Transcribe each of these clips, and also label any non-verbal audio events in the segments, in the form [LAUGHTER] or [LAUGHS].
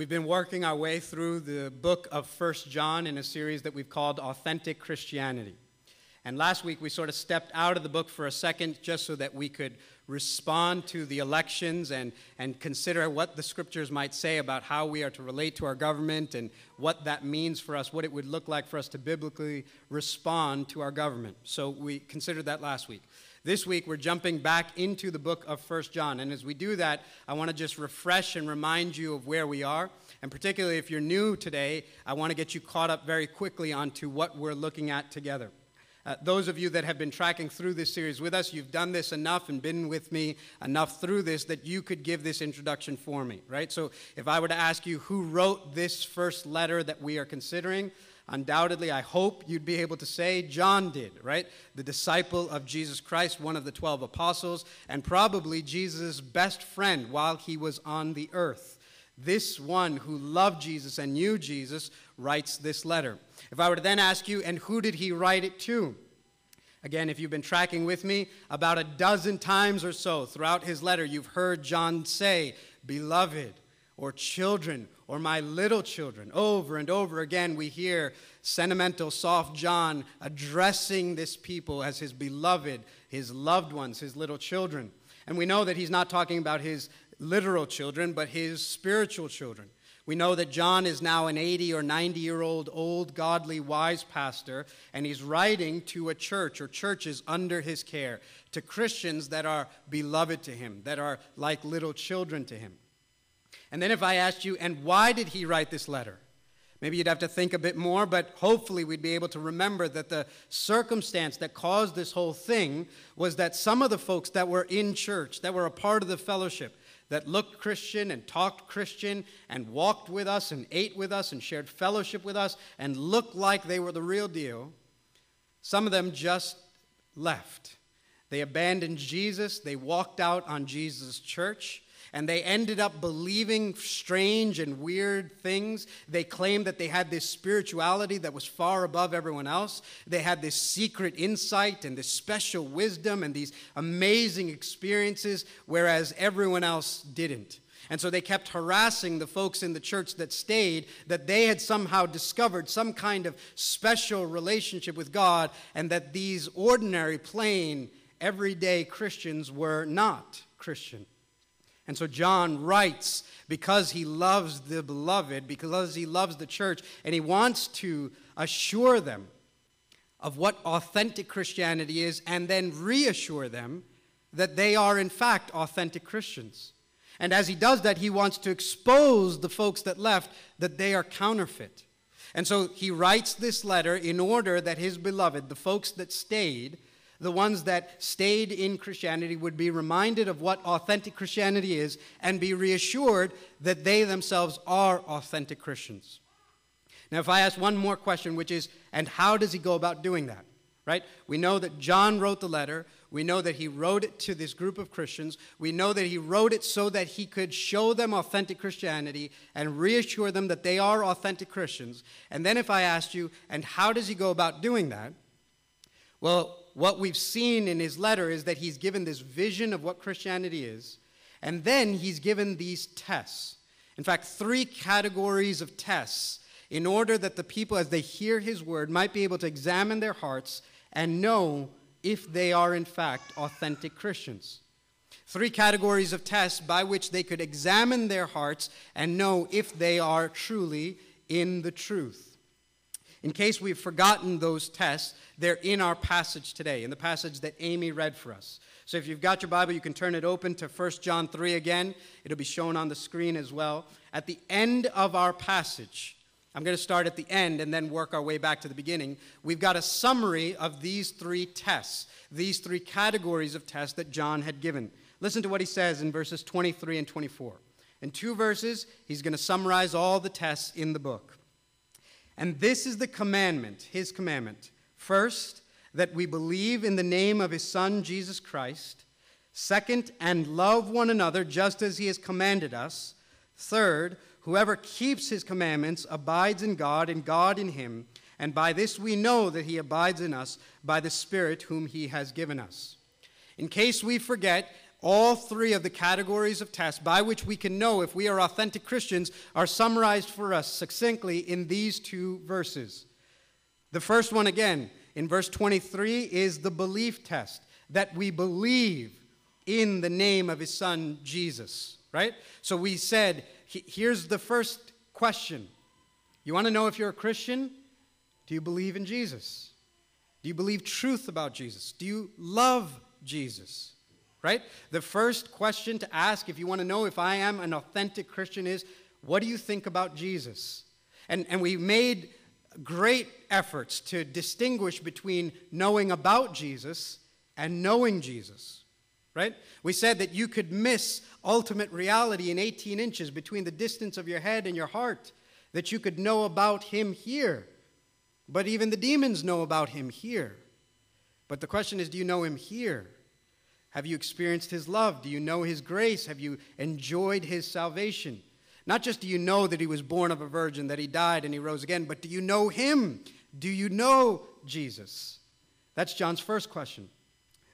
We've been working our way through the book of First John in a series that we've called Authentic Christianity. And last week we sort of stepped out of the book for a second just so that we could respond to the elections and, and consider what the scriptures might say about how we are to relate to our government and what that means for us, what it would look like for us to biblically respond to our government. So we considered that last week. This week, we're jumping back into the book of First John. And as we do that, I want to just refresh and remind you of where we are. And particularly if you're new today, I want to get you caught up very quickly onto what we're looking at together. Uh, those of you that have been tracking through this series with us, you've done this enough and been with me enough through this that you could give this introduction for me, right? So if I were to ask you who wrote this first letter that we are considering, Undoubtedly, I hope you'd be able to say John did, right? The disciple of Jesus Christ, one of the 12 apostles, and probably Jesus' best friend while he was on the earth. This one who loved Jesus and knew Jesus writes this letter. If I were to then ask you, and who did he write it to? Again, if you've been tracking with me, about a dozen times or so throughout his letter, you've heard John say, Beloved, or children, or my little children. Over and over again, we hear sentimental, soft John addressing this people as his beloved, his loved ones, his little children. And we know that he's not talking about his literal children, but his spiritual children. We know that John is now an 80 or 90 year old, old, godly, wise pastor, and he's writing to a church or churches under his care, to Christians that are beloved to him, that are like little children to him. And then if I asked you, and why did he write this letter? Maybe you'd have to think a bit more, but hopefully we'd be able to remember that the circumstance that caused this whole thing was that some of the folks that were in church, that were a part of the fellowship, that looked Christian and talked Christian and walked with us and ate with us and shared fellowship with us and looked like they were the real deal, some of them just left. They abandoned Jesus, they walked out on Jesus' church and they ended up believing strange and weird things. They claimed that they had this spirituality that was far above everyone else. They had this secret insight and this special wisdom and these amazing experiences, whereas everyone else didn't. And so they kept harassing the folks in the church that stayed that they had somehow discovered some kind of special relationship with God and that these ordinary, plain, everyday Christians were not Christian. And so John writes because he loves the beloved, because he loves the church, and he wants to assure them of what authentic Christianity is and then reassure them that they are, in fact, authentic Christians. And as he does that, he wants to expose the folks that left that they are counterfeit. And so he writes this letter in order that his beloved, the folks that stayed, the ones that stayed in Christianity would be reminded of what authentic Christianity is and be reassured that they themselves are authentic Christians. Now, if I ask one more question, which is, and how does he go about doing that? Right? We know that John wrote the letter. We know that he wrote it to this group of Christians. We know that he wrote it so that he could show them authentic Christianity and reassure them that they are authentic Christians. And then, if I asked you, and how does he go about doing that? Well, what we've seen in his letter is that he's given this vision of what Christianity is, and then he's given these tests. In fact, three categories of tests in order that the people, as they hear his word, might be able to examine their hearts and know if they are, in fact, authentic Christians. Three categories of tests by which they could examine their hearts and know if they are truly in the truth. In case we've forgotten those tests, they're in our passage today, in the passage that Amy read for us. So if you've got your Bible, you can turn it open to 1 John 3 again. It'll be shown on the screen as well. At the end of our passage, I'm going to start at the end and then work our way back to the beginning. We've got a summary of these three tests, these three categories of tests that John had given. Listen to what he says in verses 23 and 24. In two verses, he's going to summarize all the tests in the book. And this is the commandment, his commandment. First, that we believe in the name of his Son, Jesus Christ. Second, and love one another just as he has commanded us. Third, whoever keeps his commandments abides in God, and God in him. And by this we know that he abides in us by the Spirit whom he has given us. In case we forget, all three of the categories of tests by which we can know if we are authentic Christians are summarized for us succinctly in these two verses. The first one, again, in verse 23, is the belief test that we believe in the name of his son Jesus, right? So we said, here's the first question. You want to know if you're a Christian? Do you believe in Jesus? Do you believe truth about Jesus? Do you love Jesus? Right? The first question to ask if you want to know if I am an authentic Christian is what do you think about Jesus? And, and we made great efforts to distinguish between knowing about Jesus and knowing Jesus. Right? We said that you could miss ultimate reality in 18 inches between the distance of your head and your heart, that you could know about him here. But even the demons know about him here. But the question is do you know him here? Have you experienced his love? Do you know his grace? Have you enjoyed his salvation? Not just do you know that he was born of a virgin, that he died and he rose again, but do you know him? Do you know Jesus? That's John's first question.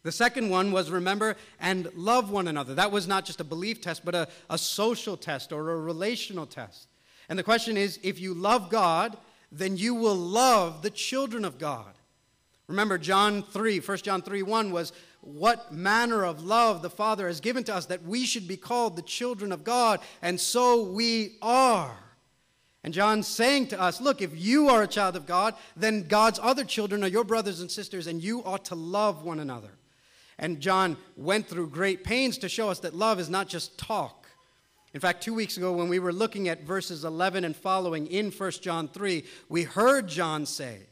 The second one was remember and love one another. That was not just a belief test, but a, a social test or a relational test. And the question is if you love God, then you will love the children of God. Remember, John 3, 1 John 3 1 was what manner of love the Father has given to us that we should be called the children of God, and so we are. And John's saying to us, look, if you are a child of God, then God's other children are your brothers and sisters, and you ought to love one another. And John went through great pains to show us that love is not just talk. In fact, two weeks ago, when we were looking at verses 11 and following in 1 John 3, we heard John say,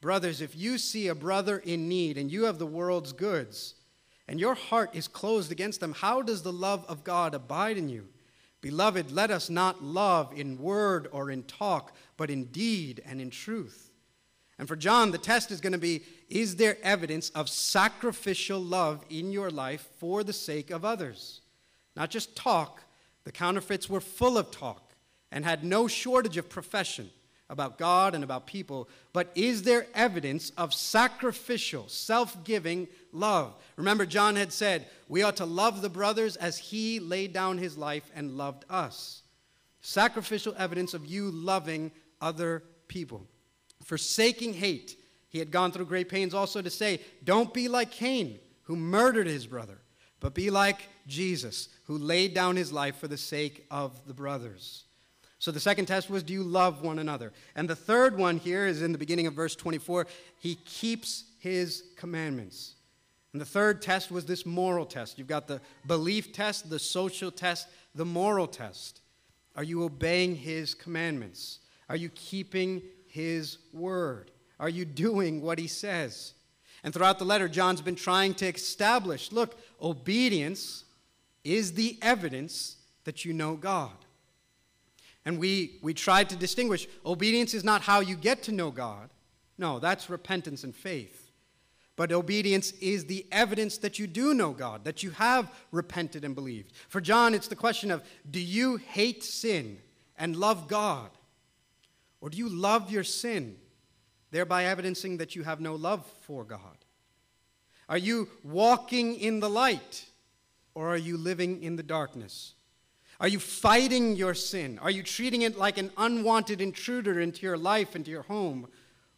Brothers, if you see a brother in need and you have the world's goods, and your heart is closed against them, how does the love of God abide in you? Beloved, let us not love in word or in talk, but in deed and in truth. And for John, the test is going to be is there evidence of sacrificial love in your life for the sake of others? Not just talk, the counterfeits were full of talk and had no shortage of profession about God and about people, but is there evidence of sacrificial, self giving love? Remember, John had said, We ought to love the brothers as he laid down his life and loved us. Sacrificial evidence of you loving other people. Forsaking hate. He had gone through great pains also to say, Don't be like Cain, who murdered his brother, but be like Jesus, who laid down his life for the sake of the brothers. So the second test was, do you love one another? And the third one here is in the beginning of verse 24 he keeps his commandments. And the third test was this moral test. You've got the belief test, the social test, the moral test. Are you obeying his commandments? Are you keeping his word? Are you doing what he says? And throughout the letter, John's been trying to establish look, obedience is the evidence that you know God. And we, we tried to distinguish obedience is not how you get to know God. No, that's repentance and faith. But obedience is the evidence that you do know God, that you have repented and believed. For John, it's the question of do you hate sin and love God? Or do you love your sin, thereby evidencing that you have no love for God? Are you walking in the light, or are you living in the darkness? Are you fighting your sin? Are you treating it like an unwanted intruder into your life, into your home?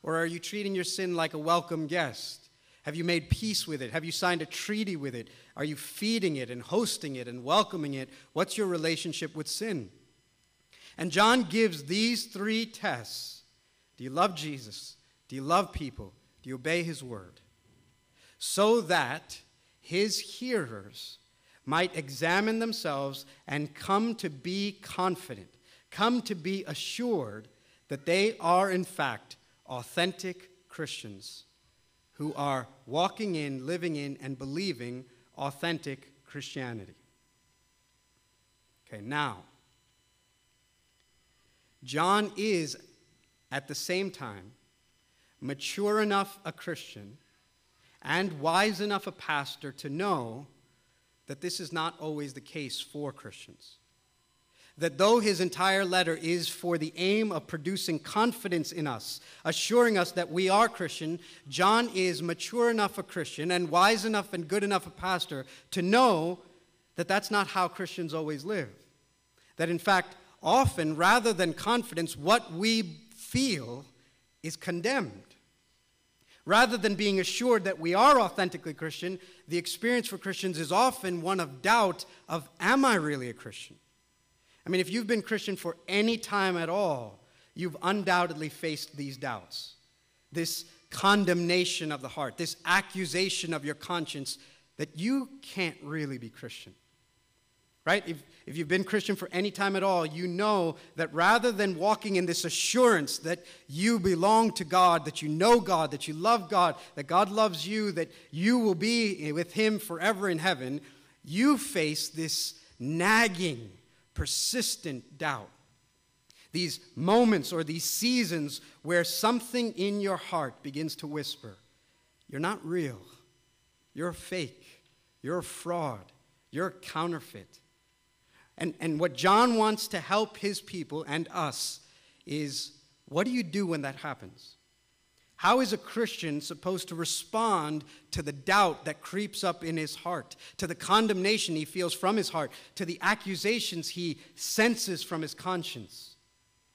Or are you treating your sin like a welcome guest? Have you made peace with it? Have you signed a treaty with it? Are you feeding it and hosting it and welcoming it? What's your relationship with sin? And John gives these three tests Do you love Jesus? Do you love people? Do you obey his word? So that his hearers might examine themselves and come to be confident, come to be assured that they are, in fact, authentic Christians who are walking in, living in, and believing authentic Christianity. Okay, now, John is at the same time mature enough a Christian and wise enough a pastor to know that this is not always the case for Christians. that though his entire letter is for the aim of producing confidence in us, assuring us that we are Christian, John is mature enough a Christian and wise enough and good enough a pastor to know that that's not how Christians always live. That in fact, often, rather than confidence, what we feel is condemned. Rather than being assured that we are authentically Christian, the experience for Christians is often one of doubt of am I really a Christian? I mean, if you've been Christian for any time at all, you've undoubtedly faced these doubts. This condemnation of the heart, this accusation of your conscience that you can't really be Christian. Right? If, if you've been Christian for any time at all, you know that rather than walking in this assurance that you belong to God, that you know God, that you love God, that God loves you, that you will be with Him forever in heaven, you face this nagging, persistent doubt. These moments or these seasons where something in your heart begins to whisper, You're not real. You're fake. You're a fraud. You're a counterfeit. And, and what John wants to help his people and us is what do you do when that happens? How is a Christian supposed to respond to the doubt that creeps up in his heart, to the condemnation he feels from his heart, to the accusations he senses from his conscience?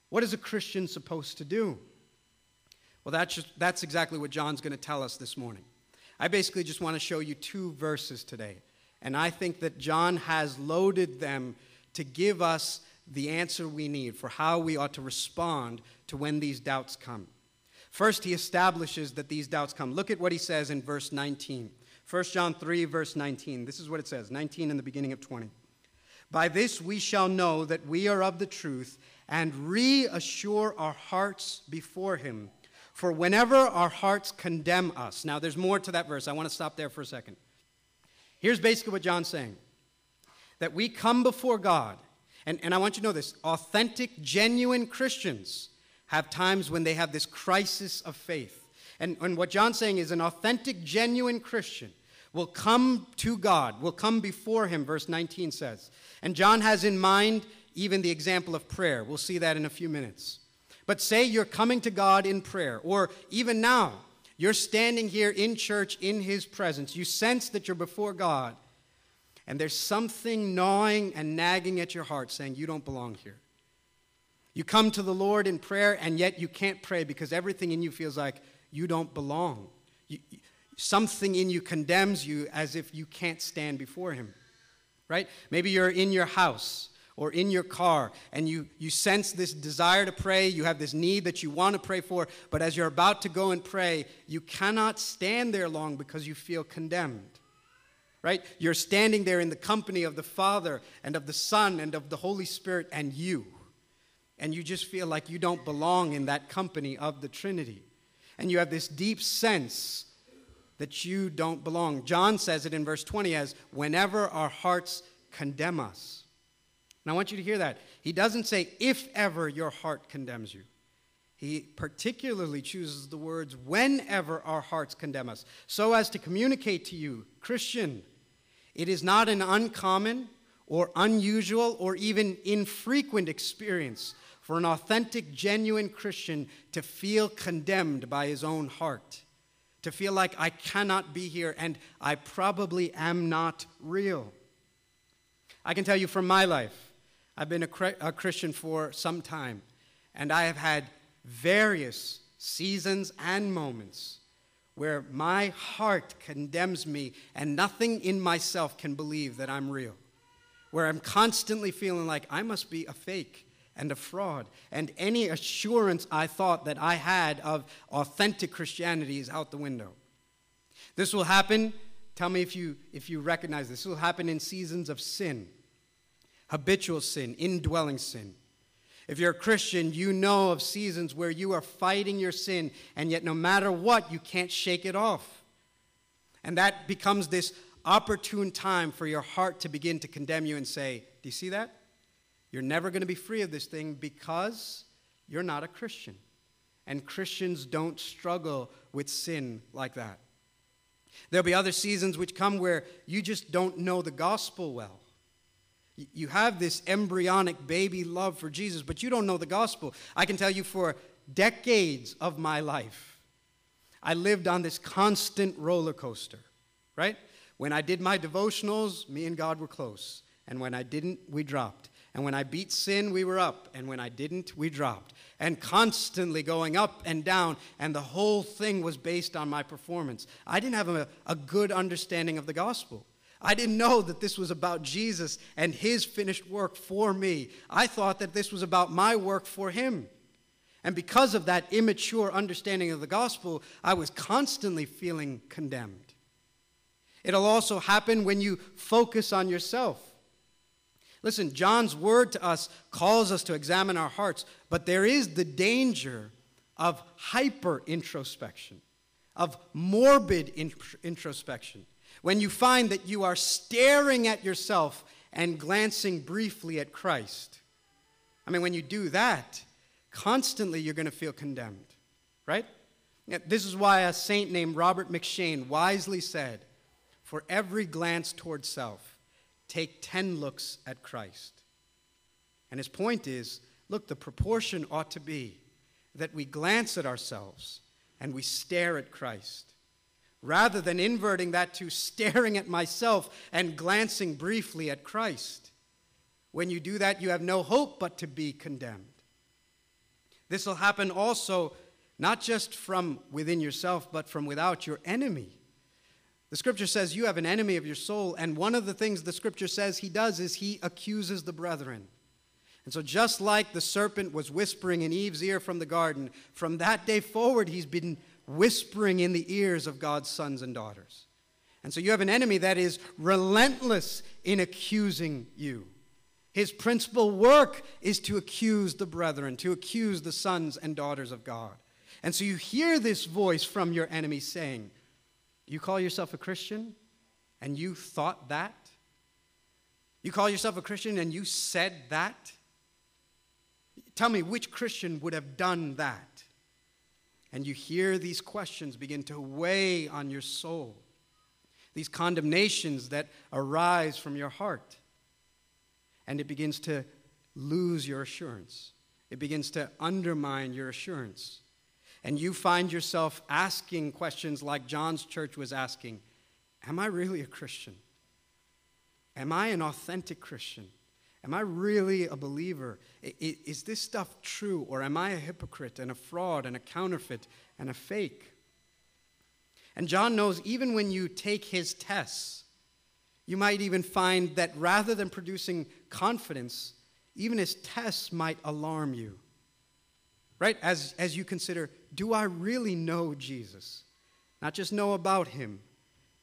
What is a Christian supposed to do? Well, that's, just, that's exactly what John's going to tell us this morning. I basically just want to show you two verses today. And I think that John has loaded them to give us the answer we need for how we ought to respond to when these doubts come. First, he establishes that these doubts come. Look at what he says in verse 19. 1 John 3, verse 19. This is what it says 19 in the beginning of 20. By this we shall know that we are of the truth and reassure our hearts before him. For whenever our hearts condemn us, now there's more to that verse. I want to stop there for a second. Here's basically what John's saying that we come before God, and, and I want you to know this authentic, genuine Christians have times when they have this crisis of faith. And, and what John's saying is an authentic, genuine Christian will come to God, will come before Him, verse 19 says. And John has in mind even the example of prayer. We'll see that in a few minutes. But say you're coming to God in prayer, or even now, you're standing here in church in His presence. You sense that you're before God, and there's something gnawing and nagging at your heart saying, You don't belong here. You come to the Lord in prayer, and yet you can't pray because everything in you feels like you don't belong. You, something in you condemns you as if you can't stand before Him. Right? Maybe you're in your house or in your car and you, you sense this desire to pray, you have this need that you want to pray for, but as you're about to go and pray, you cannot stand there long because you feel condemned right? You're standing there in the company of the Father and of the Son and of the Holy Spirit and you. And you just feel like you don't belong in that company of the Trinity. And you have this deep sense that you don't belong. John says it in verse 20 as whenever our hearts condemn us. And I want you to hear that. He doesn't say if ever your heart condemns you. He particularly chooses the words whenever our hearts condemn us, so as to communicate to you, Christian, it is not an uncommon or unusual or even infrequent experience for an authentic, genuine Christian to feel condemned by his own heart, to feel like I cannot be here and I probably am not real. I can tell you from my life, I've been a, a Christian for some time, and I have had various seasons and moments where my heart condemns me and nothing in myself can believe that I'm real. Where I'm constantly feeling like I must be a fake and a fraud. And any assurance I thought that I had of authentic Christianity is out the window. This will happen, tell me if you, if you recognize this, this will happen in seasons of sin, habitual sin, indwelling sin. If you're a Christian, you know of seasons where you are fighting your sin, and yet no matter what, you can't shake it off. And that becomes this opportune time for your heart to begin to condemn you and say, Do you see that? You're never going to be free of this thing because you're not a Christian. And Christians don't struggle with sin like that. There'll be other seasons which come where you just don't know the gospel well. You have this embryonic baby love for Jesus, but you don't know the gospel. I can tell you for decades of my life, I lived on this constant roller coaster, right? When I did my devotionals, me and God were close. And when I didn't, we dropped. And when I beat sin, we were up. And when I didn't, we dropped. And constantly going up and down. And the whole thing was based on my performance. I didn't have a, a good understanding of the gospel. I didn't know that this was about Jesus and his finished work for me. I thought that this was about my work for him. And because of that immature understanding of the gospel, I was constantly feeling condemned. It'll also happen when you focus on yourself. Listen, John's word to us calls us to examine our hearts, but there is the danger of hyper introspection, of morbid introspection, when you find that you are staring at yourself and glancing briefly at Christ. I mean, when you do that, constantly you're going to feel condemned, right? This is why a saint named Robert M'Cheyne wisely said, For every glance toward self, take 10 looks at Christ. And his point is look, the proportion ought to be that we glance at ourselves and we stare at Christ. Rather than inverting that to staring at myself and glancing briefly at Christ. When you do that, you have no hope but to be condemned. This will happen also not just from within yourself, but from without your enemy. The scripture says you have an enemy of your soul, and one of the things the scripture says he does is he accuses the brethren. And so, just like the serpent was whispering in Eve's ear from the garden, from that day forward, he's been whispering in the ears of God's sons and daughters. And so, you have an enemy that is relentless in accusing you. His principal work is to accuse the brethren, to accuse the sons and daughters of God. And so, you hear this voice from your enemy saying, you call yourself a Christian and you thought that? You call yourself a Christian and you said that? Tell me which Christian would have done that? And you hear these questions begin to weigh on your soul, these condemnations that arise from your heart. And it begins to lose your assurance, it begins to undermine your assurance and you find yourself asking questions like John's church was asking Am I really a Christian? Am I an authentic Christian? Am I really a believer? Is this stuff true? Or am I a hypocrite and a fraud and a counterfeit and a fake? And John knows even when you take his tests, you might even find that rather than producing confidence, even his tests might alarm you. Right? As, as you consider do I really know Jesus? Not just know about him,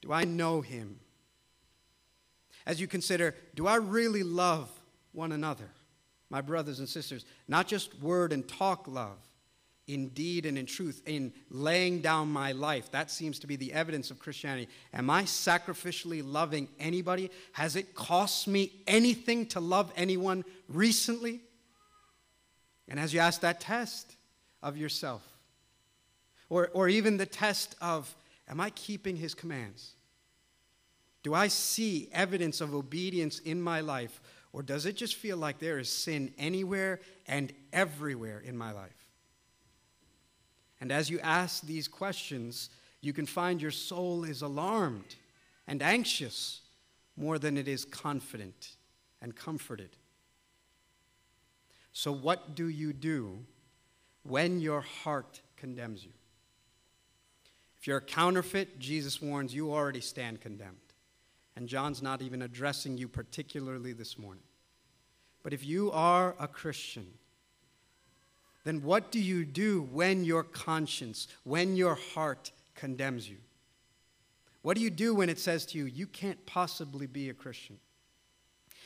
do I know him? As you consider, do I really love one another, my brothers and sisters? Not just word and talk love, in deed and in truth, in laying down my life. That seems to be the evidence of Christianity. Am I sacrificially loving anybody? Has it cost me anything to love anyone recently? And as you ask that test of yourself, or, or even the test of, am I keeping his commands? Do I see evidence of obedience in my life? Or does it just feel like there is sin anywhere and everywhere in my life? And as you ask these questions, you can find your soul is alarmed and anxious more than it is confident and comforted. So, what do you do when your heart condemns you? If you're a counterfeit, Jesus warns you already stand condemned. And John's not even addressing you particularly this morning. But if you are a Christian, then what do you do when your conscience, when your heart condemns you? What do you do when it says to you, you can't possibly be a Christian?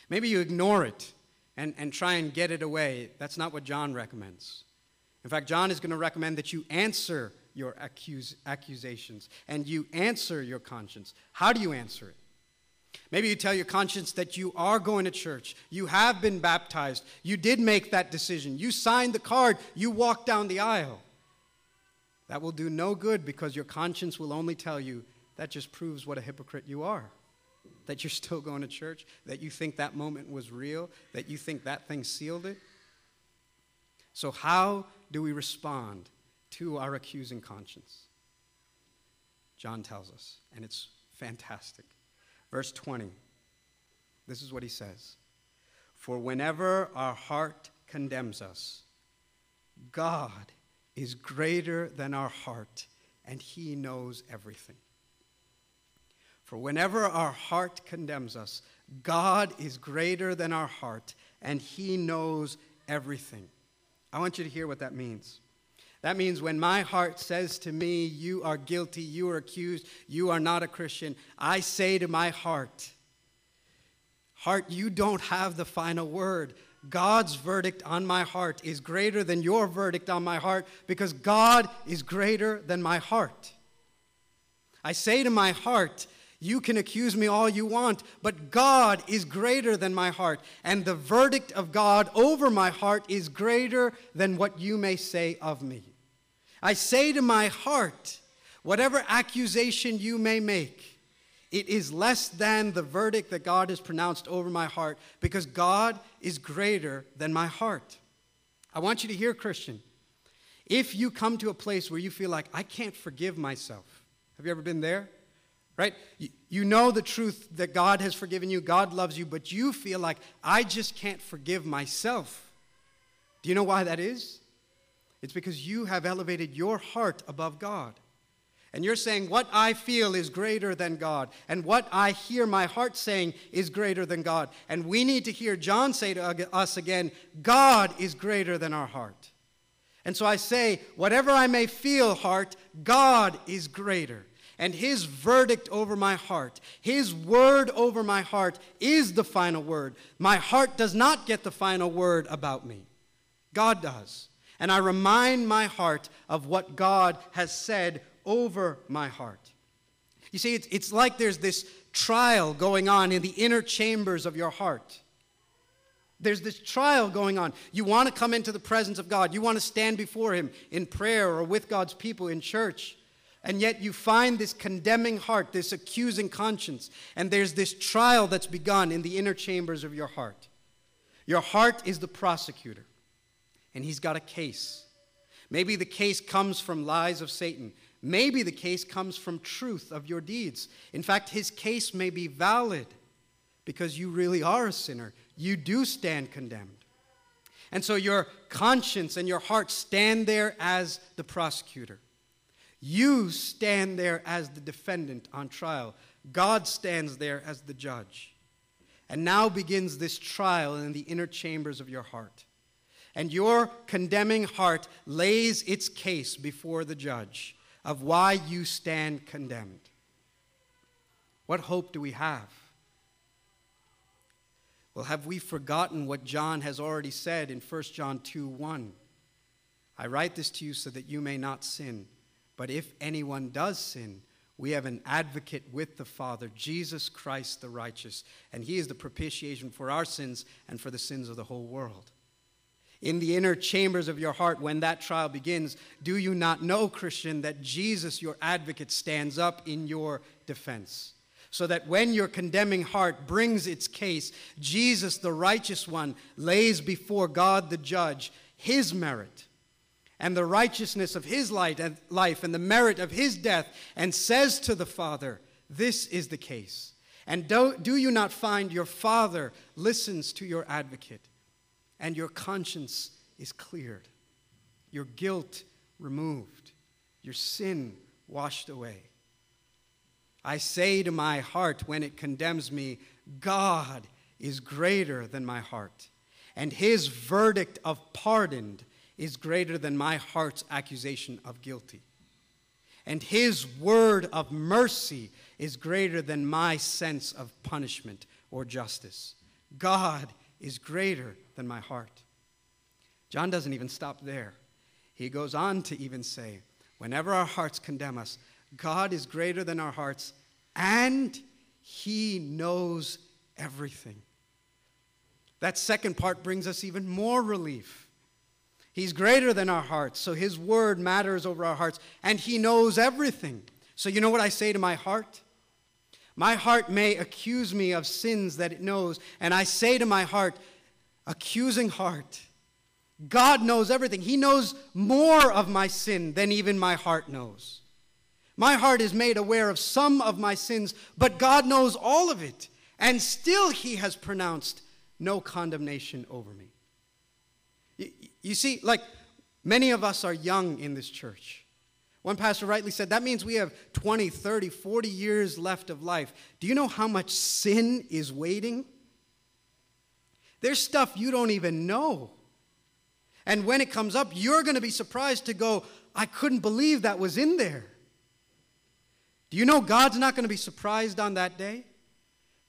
Maybe you ignore it and, and try and get it away. That's not what John recommends. In fact, John is going to recommend that you answer your accuse, accusations and you answer your conscience. How do you answer it? Maybe you tell your conscience that you are going to church, you have been baptized, you did make that decision, you signed the card, you walked down the aisle. That will do no good because your conscience will only tell you that just proves what a hypocrite you are. that you're still going to church, that you think that moment was real, that you think that thing sealed it. So, how do we respond to our accusing conscience? John tells us, and it's fantastic. Verse 20, this is what he says For whenever our heart condemns us, God is greater than our heart, and he knows everything. For whenever our heart condemns us, God is greater than our heart, and he knows everything. I want you to hear what that means. That means when my heart says to me, You are guilty, you are accused, you are not a Christian, I say to my heart, Heart, you don't have the final word. God's verdict on my heart is greater than your verdict on my heart because God is greater than my heart. I say to my heart, You can accuse me all you want, but God is greater than my heart, and the verdict of God over my heart is greater than what you may say of me. I say to my heart, Whatever accusation you may make, it is less than the verdict that God has pronounced over my heart because God is greater than my heart. I want you to hear, Christian. If you come to a place where you feel like, I can't forgive myself, have you ever been there? Right? You know the truth that God has forgiven you, God loves you, but you feel like, I just can't forgive myself. Do you know why that is? It's because you have elevated your heart above God. And you're saying, What I feel is greater than God. And what I hear my heart saying is greater than God. And we need to hear John say to us again, God is greater than our heart. And so I say, Whatever I may feel, heart, God is greater. And his verdict over my heart, his word over my heart is the final word. My heart does not get the final word about me, God does. And I remind my heart of what God has said over my heart. You see, it's, it's like there's this trial going on in the inner chambers of your heart. There's this trial going on. You want to come into the presence of God, you want to stand before Him in prayer or with God's people in church. And yet you find this condemning heart, this accusing conscience, and there's this trial that's begun in the inner chambers of your heart. Your heart is the prosecutor, and he's got a case. Maybe the case comes from lies of Satan. Maybe the case comes from truth of your deeds. In fact, his case may be valid because you really are a sinner. You do stand condemned. And so your conscience and your heart stand there as the prosecutor. You stand there as the defendant on trial. God stands there as the judge. And now begins this trial in the inner chambers of your heart. And your condemning heart lays its case before the judge of why you stand condemned. What hope do we have? Well, have we forgotten what John has already said in 1 John 2 1? I write this to you so that you may not sin. But if anyone does sin, we have an advocate with the Father, Jesus Christ the righteous, and he is the propitiation for our sins and for the sins of the whole world in the inner chambers of your heart when that trial begins, do you not know, Christian, that Jesus, your advocate, stands up in your defense? So that when your condemning heart brings its case, Jesus, the righteous one, lays before God the judge his merit and the righteousness of his life and the merit of his death, and says to the Father, This is the case. And do, do you not find your Father listens to your advocate? And your conscience is cleared, your guilt removed, your sin washed away. I say to my heart when it condemns me, God is greater than my heart, and his verdict of pardoned is greater than my heart's accusation of guilty. And his word of mercy is greater than my sense of punishment or justice. God is greater than my heart. John doesn't even stop there. He goes on to even say, whenever our hearts condemn us, God is greater than our hearts and he knows everything. That second part brings us even more relief. He's greater than our hearts, so his word matters over our hearts, and he knows everything. So, you know what I say to my heart? My heart may accuse me of sins that it knows, and I say to my heart, accusing heart, God knows everything. He knows more of my sin than even my heart knows. My heart is made aware of some of my sins, but God knows all of it, and still He has pronounced no condemnation over me. You, see, like many of us are young in this church. One pastor rightly said that means we have 20, 30, 40 years left of life. Do you know how much sin is waiting? There's stuff you don't even know. And when it comes up, you're going to be surprised to go, I couldn't believe that was in there. Do you know God's not going to be surprised on that day?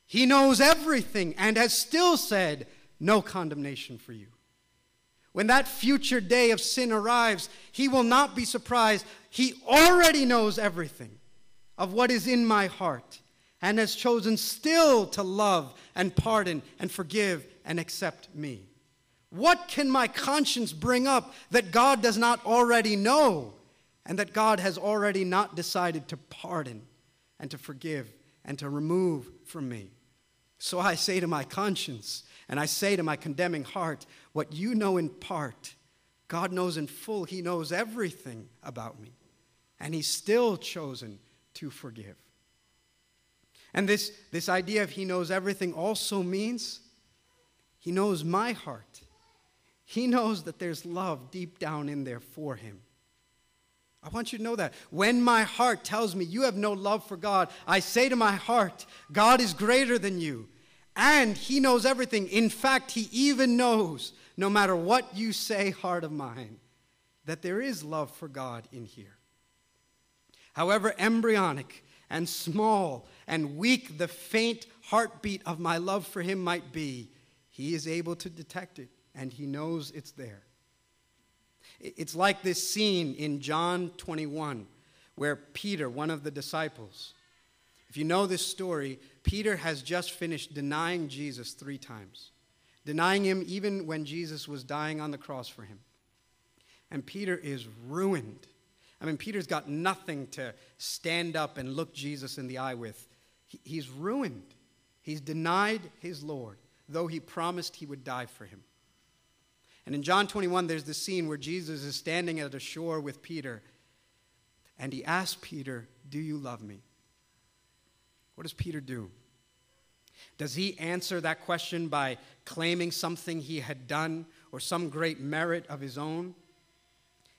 He knows everything and has still said, No condemnation for you. When that future day of sin arrives, He will not be surprised. He already knows everything of what is in my heart and has chosen still to love and pardon and forgive and accept me. What can my conscience bring up that God does not already know and that God has already not decided to pardon and to forgive and to remove from me? So I say to my conscience and I say to my condemning heart, What you know in part, God knows in full. He knows everything about me. And He's still chosen to forgive. And this, this idea of He knows everything also means He knows my heart. He knows that there's love deep down in there for him. I want you to know that. When my heart tells me you have no love for God, I say to my heart, God is greater than you. And he knows everything. In fact, he even knows, no matter what you say, heart of mine, that there is love for God in here. However embryonic and small and weak the faint heartbeat of my love for him might be, he is able to detect it and he knows it's there. It's like this scene in John 21 where Peter, one of the disciples, if you know this story, Peter has just finished denying Jesus three times, denying him even when Jesus was dying on the cross for him. And Peter is ruined. I mean, Peter's got nothing to stand up and look Jesus in the eye with. he's ruined. He's denied his Lord, though he promised he would die for him. And in John 21, there's the scene where Jesus is standing at a shore with Peter, and he asks Peter, Do you love me? What does Peter do? Does he answer that question by claiming something he had done or some great merit of his own?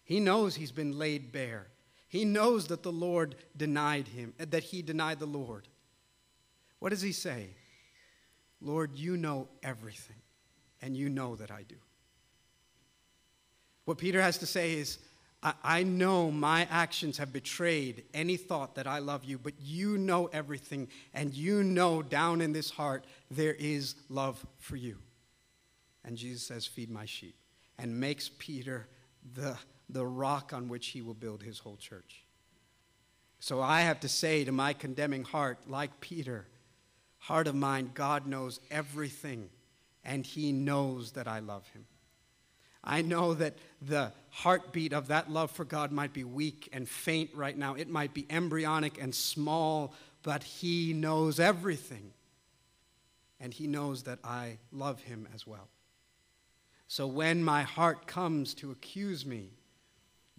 He knows he's been laid bare. He knows that the Lord denied him, uh, that he denied the Lord. What does he say? Lord, you know everything, and you know that I do. What Peter has to say is, I, know my actions have betrayed any thought that I love you, but you know everything, and you know down in this heart there is love for you. And Jesus says, Feed my sheep, and makes Peter the, the rock on which he will build his whole church. So I have to say to my condemning heart, like Peter, heart of mine, God knows everything, and he knows that I love him. I know that the heartbeat of that love for God might be weak and faint right now. It might be embryonic and small, but He knows everything. And He knows that I love Him as well. So when my heart comes to accuse me,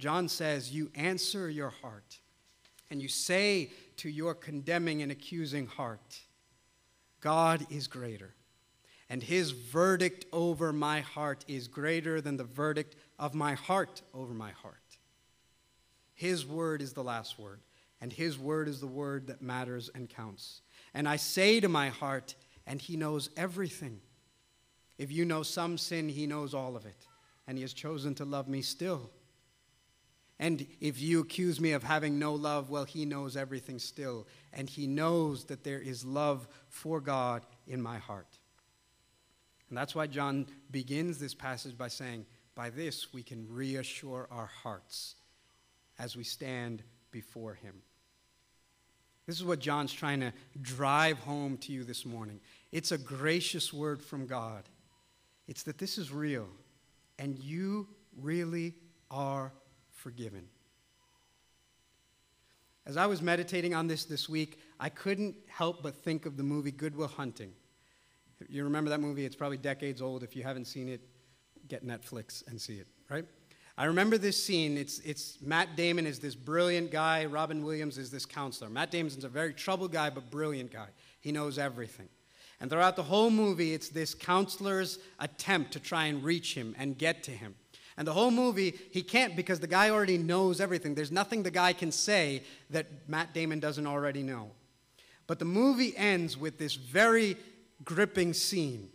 John says, You answer your heart and you say to your condemning and accusing heart, God is greater and his verdict over my heart is greater than the verdict of my heart over my heart. His word is the last word, and his word is the word that matters and counts. And I say to my heart, and he knows everything. If you know some sin, he knows all of it, and he has chosen to love me still. And if you accuse me of having no love, well, he knows everything still, and he knows that there is love for God in my heart. And that's why John begins this passage by saying, By this we can reassure our hearts as we stand before him. This is what John's trying to drive home to you this morning. It's a gracious word from God. It's that this is real, and you really are forgiven. As I was meditating on this this week, I couldn't help but think of the movie Good Will Hunting. You remember that movie? It's probably decades old. If you haven't seen it, get Netflix and see it, right? I remember this scene. It's, it's Matt Damon is this brilliant guy. Robin Williams is this counselor. Matt Damon's a very troubled guy, but brilliant guy. He knows everything. And throughout the whole movie, it's this counselor's attempt to try and reach him and get to him. And the whole movie, he can't because the guy already knows everything. There's nothing the guy can say that Matt Damon doesn't already know. But the movie ends with this very gripping scene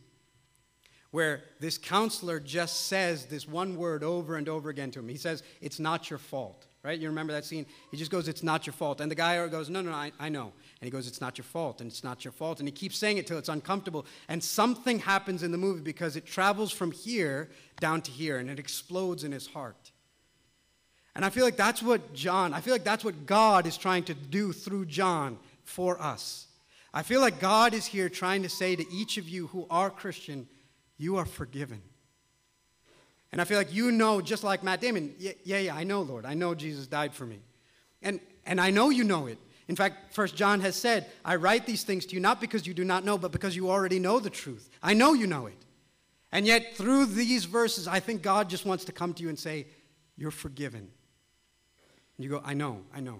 where this counselor just says this one word over and over again to him. He says, It's not your fault, right? You remember that scene? He just goes, It's not your fault. And the guy goes, No, no, no I, I know. And he goes, It's not your fault, and it's not your fault. And he keeps saying it till it's uncomfortable. And something happens in the movie because it travels from here down to here and it explodes in his heart. And I feel like that's what John, I feel like that's what God is trying to do through John for us. I feel like God is here trying to say to each of you who are Christian, you are forgiven. And I feel like you know, just like Matt Damon, yeah, yeah, yeah, I know, Lord. I know Jesus died for me. And, and I know you know it. In fact, First John has said, I write these things to you not because you do not know, but because you already know the truth. I know you know it. And yet, through these verses, I think God just wants to come to you and say, You're forgiven. And you go, I know, I know.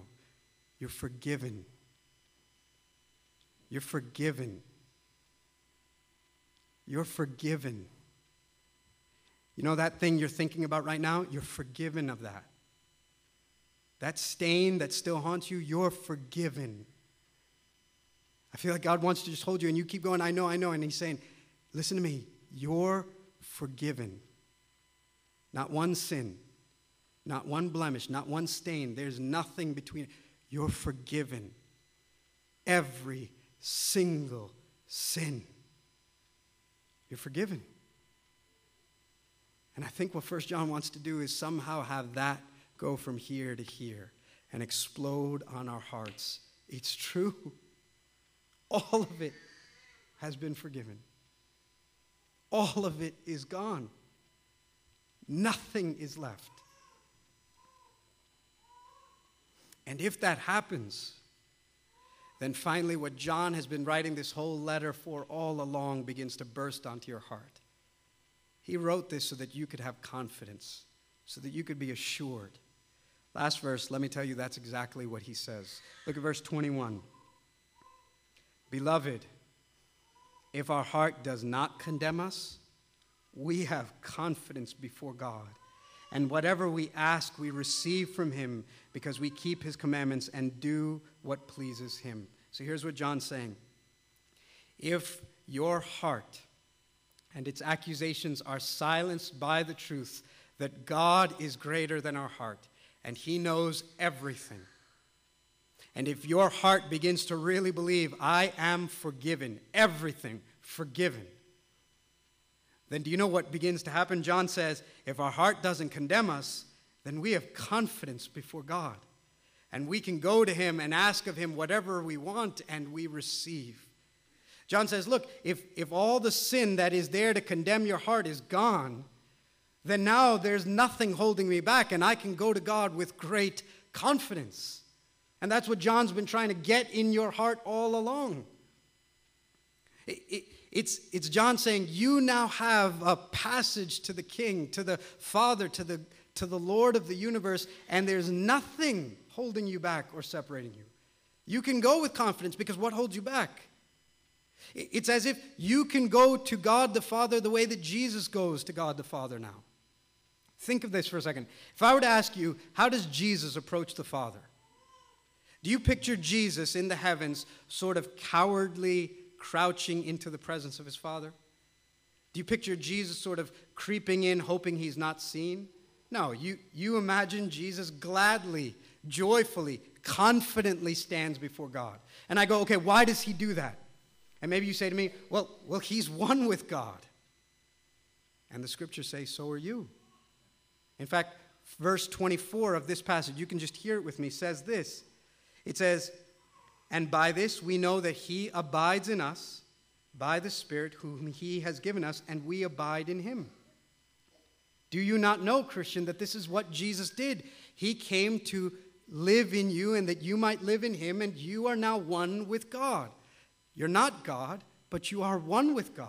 You're forgiven. You're forgiven. You're forgiven. You know that thing you're thinking about right now? You're forgiven of that. That stain that still haunts you, you're forgiven. I feel like God wants to just hold you and you keep going, I know, I know. And He's saying, Listen to me, you're forgiven. Not one sin, not one blemish, not one stain. There's nothing between. You're forgiven. Every single sin. You're forgiven. And I think what First John wants to do is somehow have that go from here to here and explode on our hearts. It's true. [LAUGHS] All of it has been forgiven. All of it is gone. Nothing is left. And if that happens, then finally, what John has been writing this whole letter for all along begins to burst onto your heart. He wrote this so that you could have confidence, so that you could be assured. Last verse, let me tell you that's exactly what he says. Look at verse 21. Beloved, if our heart does not condemn us, we have confidence before God. And whatever we ask, we receive from him because we keep his commandments and do what pleases him. So here's what John's saying If your heart and its accusations are silenced by the truth that God is greater than our heart and he knows everything, and if your heart begins to really believe, I am forgiven, everything forgiven, then do you know what begins to happen? John says, if our heart doesn't condemn us, then we have confidence before God. And we can go to Him and ask of Him whatever we want, and we receive. John says, Look, if, if all the sin that is there to condemn your heart is gone, then now there's nothing holding me back, and I can go to God with great confidence. And that's what John's been trying to get in your heart all along. It, it, it's, it's John saying, You now have a passage to the King, to the Father, to the, to the Lord of the universe, and there's nothing holding you back or separating you. You can go with confidence because what holds you back? It's as if you can go to God the Father the way that Jesus goes to God the Father now. Think of this for a second. If I were to ask you, how does Jesus approach the Father? Do you picture Jesus in the heavens, sort of cowardly, crouching into the presence of his Father? Do you picture Jesus sort of creeping in, hoping he's not seen? No, you, you imagine Jesus gladly, joyfully, confidently stands before God. And I go, okay, why does he do that? And maybe you say to me, well, well, he's one with God. And the scriptures say, so are you. In fact, verse 24 of this passage, you can just hear it with me, says this. It says, and by this we know that he abides in us by the Spirit whom he has given us, and we abide in him. Do you not know, Christian, that this is what Jesus did? He came to live in you and that you might live in him, and you are now one with God. You're not God, but you are one with God.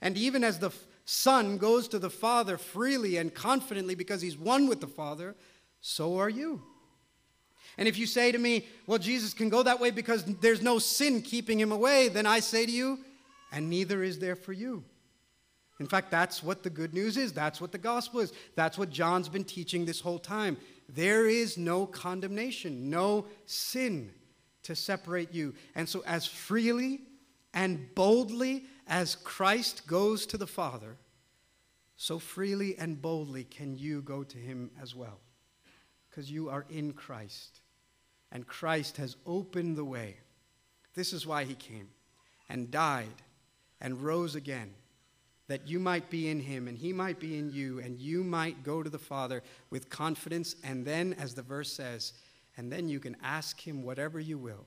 And even as the Son goes to the Father freely and confidently because he's one with the Father, so are you. And if you say to me, well, Jesus can go that way because there's no sin keeping him away, then I say to you, and neither is there for you. In fact, that's what the good news is. That's what the gospel is. That's what John's been teaching this whole time. There is no condemnation, no sin to separate you. And so, as freely and boldly as Christ goes to the Father, so freely and boldly can you go to him as well. Because you are in Christ. And Christ has opened the way. This is why he came and died and rose again that you might be in him and he might be in you, and you might go to the Father with confidence. And then, as the verse says, and then you can ask him whatever you will.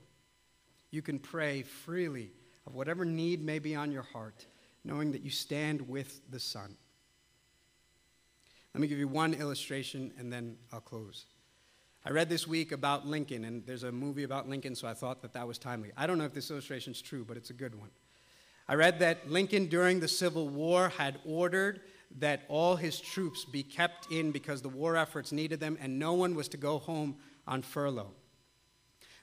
You can pray freely of whatever need may be on your heart, knowing that you stand with the Son. Let me give you one illustration and then I'll close. I read this week about Lincoln, and there's a movie about Lincoln, so I thought that that was timely. I don't know if this illustration is true, but it's a good one. I read that Lincoln, during the Civil War, had ordered that all his troops be kept in because the war efforts needed them and no one was to go home on furlough.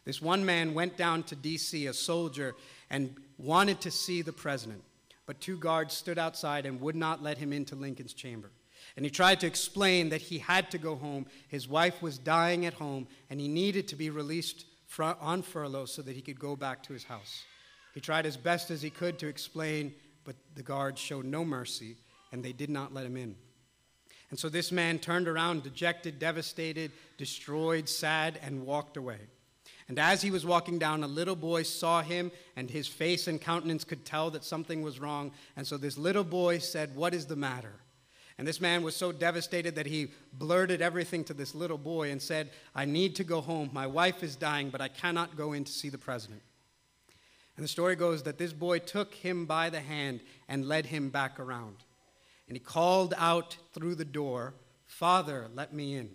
This one man went down to D.C., a soldier, and wanted to see the president, but two guards stood outside and would not let him into Lincoln's chamber. And he tried to explain that he had to go home. His wife was dying at home, and he needed to be released on furlough so that he could go back to his house. He tried as best as he could to explain, but the guards showed no mercy, and they did not let him in. And so this man turned around, dejected, devastated, destroyed, sad, and walked away. And as he was walking down, a little boy saw him, and his face and countenance could tell that something was wrong. And so this little boy said, What is the matter? And this man was so devastated that he blurted everything to this little boy and said, I need to go home. My wife is dying, but I cannot go in to see the president. And the story goes that this boy took him by the hand and led him back around. And he called out through the door, Father, let me in.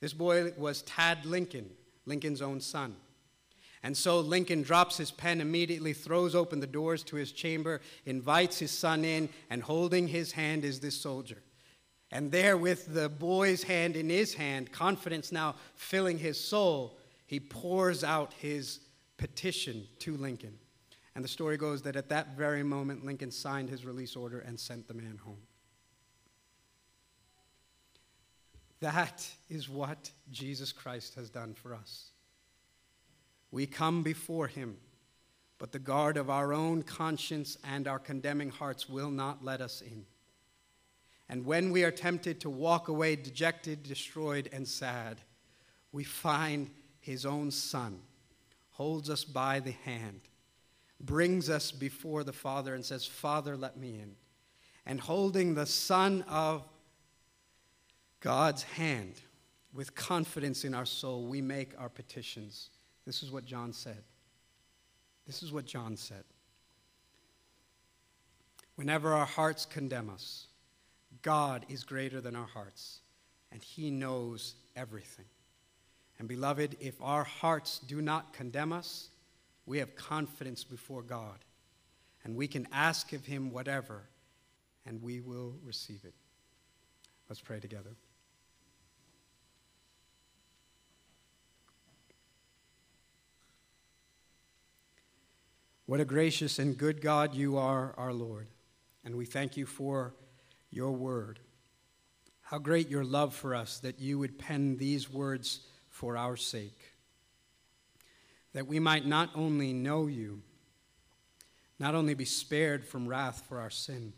This boy was Tad Lincoln, Lincoln's own son. And so Lincoln drops his pen immediately, throws open the doors to his chamber, invites his son in, and holding his hand is this soldier. And there, with the boy's hand in his hand, confidence now filling his soul, he pours out his petition to Lincoln. And the story goes that at that very moment, Lincoln signed his release order and sent the man home. That is what Jesus Christ has done for us. We come before him, but the guard of our own conscience and our condemning hearts will not let us in. And when we are tempted to walk away dejected, destroyed, and sad, we find his own Son holds us by the hand brings us before the Father and says, Father, let me in. And holding the Son of God's hand with confidence in our soul, we make our petitions. This is what John said. This is what John said. Whenever our hearts condemn us, God is greater than our hearts, and He knows everything. And beloved, if our hearts do not condemn us, we have confidence before God. And we can ask of Him whatever, and we will receive it. Let's pray together. What a gracious and good God you are, our Lord. And we thank you for your word. How great your love for us that you would pen these words for our sake that we might not only know you, not only be spared from wrath for our sin,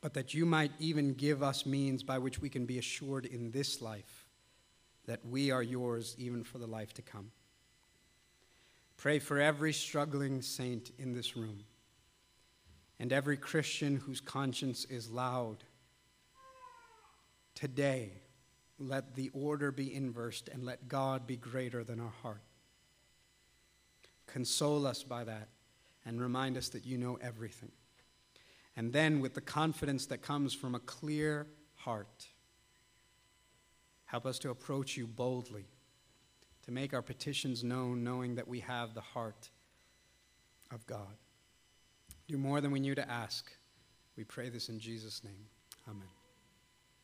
but that you might even give us means by which we can be assured in this life that we are yours even for the life to come. Pray for every struggling saint in this room and every Christian whose conscience is loud. Today, let the order be inversed and let God be greater than our heart. Console us by that and remind us that you know everything. And then, with the confidence that comes from a clear heart, Help us to approach you boldly, to make our petitions known, knowing that we have the heart of God. Do more than we knew to ask. We pray this in Jesus' name. Amen.